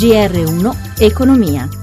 GR1 Economia.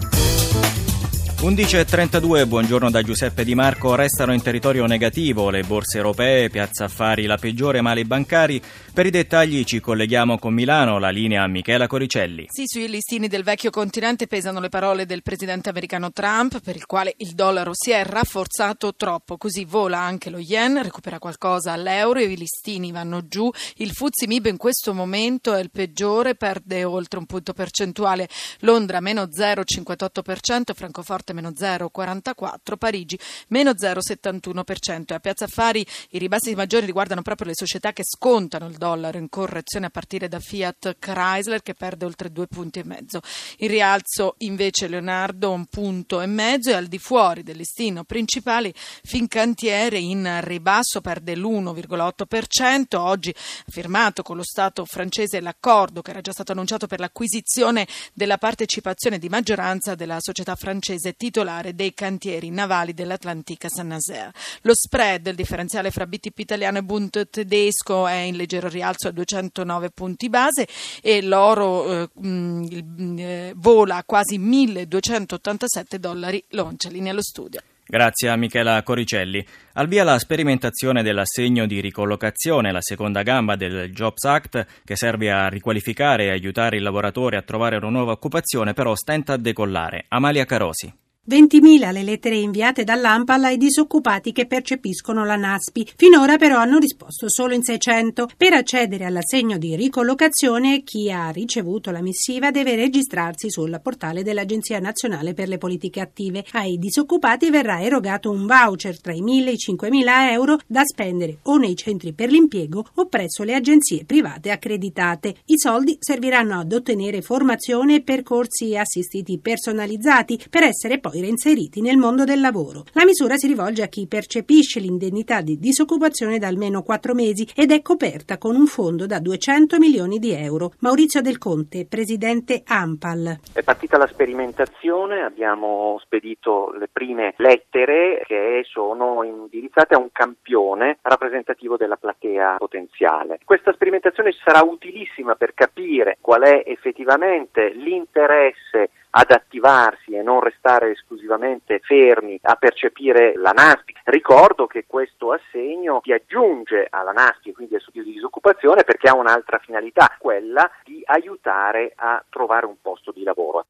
11.32, buongiorno da Giuseppe Di Marco. Restano in territorio negativo le borse europee, piazza affari la peggiore, male bancari. Per i dettagli ci colleghiamo con Milano, la linea Michela Coricelli. Sì, sui listini del vecchio continente pesano le parole del presidente americano Trump, per il quale il dollaro si è rafforzato troppo. Così vola anche lo yen, recupera qualcosa all'euro, i listini vanno giù. Il Fuzzi Mib in questo momento è il peggiore, perde oltre un punto percentuale. Londra meno 0,58%, Francoforte Francoforte meno 0,44%, Parigi meno 0,71%. E a Piazza Affari i ribassi maggiori riguardano proprio le società che scontano il dollaro in correzione a partire da Fiat Chrysler che perde oltre due punti e mezzo. In rialzo invece Leonardo un punto e mezzo e al di fuori del listino principale Fincantiere in ribasso perde l'1,8%. Oggi ha firmato con lo Stato francese l'accordo che era già stato annunciato per l'acquisizione della partecipazione di maggioranza della società francese titolare dei cantieri navali dell'Atlantica San Nazaire. Lo spread, il differenziale fra BTP italiano e Bund tedesco, è in leggero rialzo a 209 punti base e l'oro eh, mh, eh, vola a quasi 1287 dollari l'oncia. Linea allo studio. Grazie a Michela Coricelli. Al via la sperimentazione dell'assegno di ricollocazione, la seconda gamba del Jobs Act, che serve a riqualificare e aiutare il lavoratore a trovare una nuova occupazione, però stenta a decollare. Amalia Carosi. 20.000 le lettere inviate dall'AMPAL ai disoccupati che percepiscono la NASPI. Finora però hanno risposto solo in 600. Per accedere all'assegno di ricollocazione chi ha ricevuto la missiva deve registrarsi sul portale dell'Agenzia Nazionale per le Politiche Attive. Ai disoccupati verrà erogato un voucher tra i 1.000 e i 5.000 euro da spendere o nei centri per l'impiego o presso le agenzie private accreditate. I soldi serviranno ad ottenere formazione e percorsi assistiti personalizzati per essere poi poi reinseriti nel mondo del lavoro. La misura si rivolge a chi percepisce l'indennità di disoccupazione da almeno quattro mesi ed è coperta con un fondo da 200 milioni di euro. Maurizio Del Conte, presidente AMPAL. È partita la sperimentazione, abbiamo spedito le prime lettere che sono indirizzate a un campione rappresentativo della platea potenziale. Questa sperimentazione sarà utilissima per capire qual è effettivamente l'interesse ad attivarsi e non restare esclusivamente fermi a percepire la NASPI. Ricordo che questo assegno si aggiunge alla NASPI, quindi al sussidio di disoccupazione, perché ha un'altra finalità, quella di aiutare a trovare un posto di lavoro.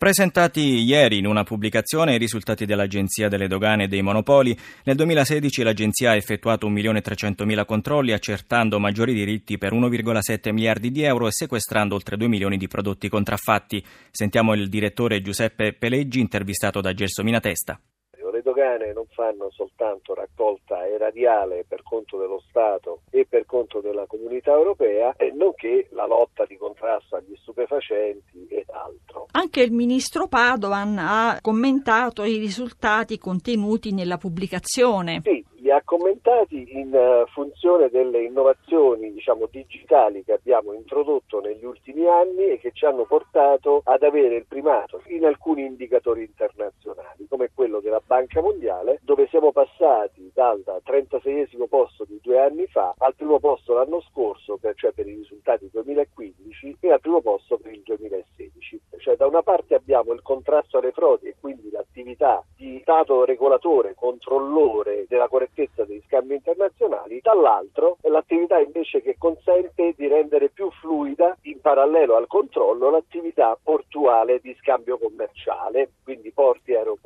Presentati ieri in una pubblicazione i risultati dell'Agenzia delle Dogane e dei Monopoli, nel 2016 l'Agenzia ha effettuato 1.300.000 controlli accertando maggiori diritti per 1,7 miliardi di euro e sequestrando oltre 2 milioni di prodotti contraffatti. Sentiamo il direttore Giuseppe Peleggi intervistato da Gelsomina Testa le dogane non fanno soltanto raccolta erariale per conto dello Stato e per conto della comunità europea, nonché la lotta di contrasto agli stupefacenti altro. Anche il ministro Padovan ha commentato i risultati contenuti nella pubblicazione. Sì, li ha commentati in uh, funzione delle innovazioni diciamo, digitali che abbiamo introdotto negli ultimi anni e che ci hanno portato ad avere il primato in alcuni indicatori internazionali, come quello della Banca Mondiale, dove siamo passati dal 36 posto di due anni fa al primo posto l'anno scorso, cioè per i risultati 2015, e al primo posto per il 2016. Cioè da una parte abbiamo il contrasto alle frodi e quindi l'attività di Stato regolatore, controllore della correttezza degli scambi internazionali, dall'altro l'attività invece che consente di rendere più fluida, in parallelo al controllo, l'attività portuale di scambio commerciale, quindi porti aeroporti.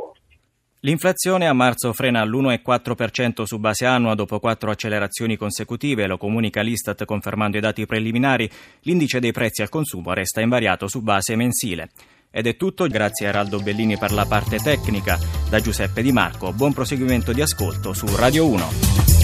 L'inflazione a marzo frena all'1,4% su base annua dopo quattro accelerazioni consecutive, lo comunica l'Istat confermando i dati preliminari. L'indice dei prezzi al consumo resta invariato su base mensile. Ed è tutto, grazie a Raldo Bellini per la parte tecnica, da Giuseppe Di Marco. Buon proseguimento di ascolto su Radio 1.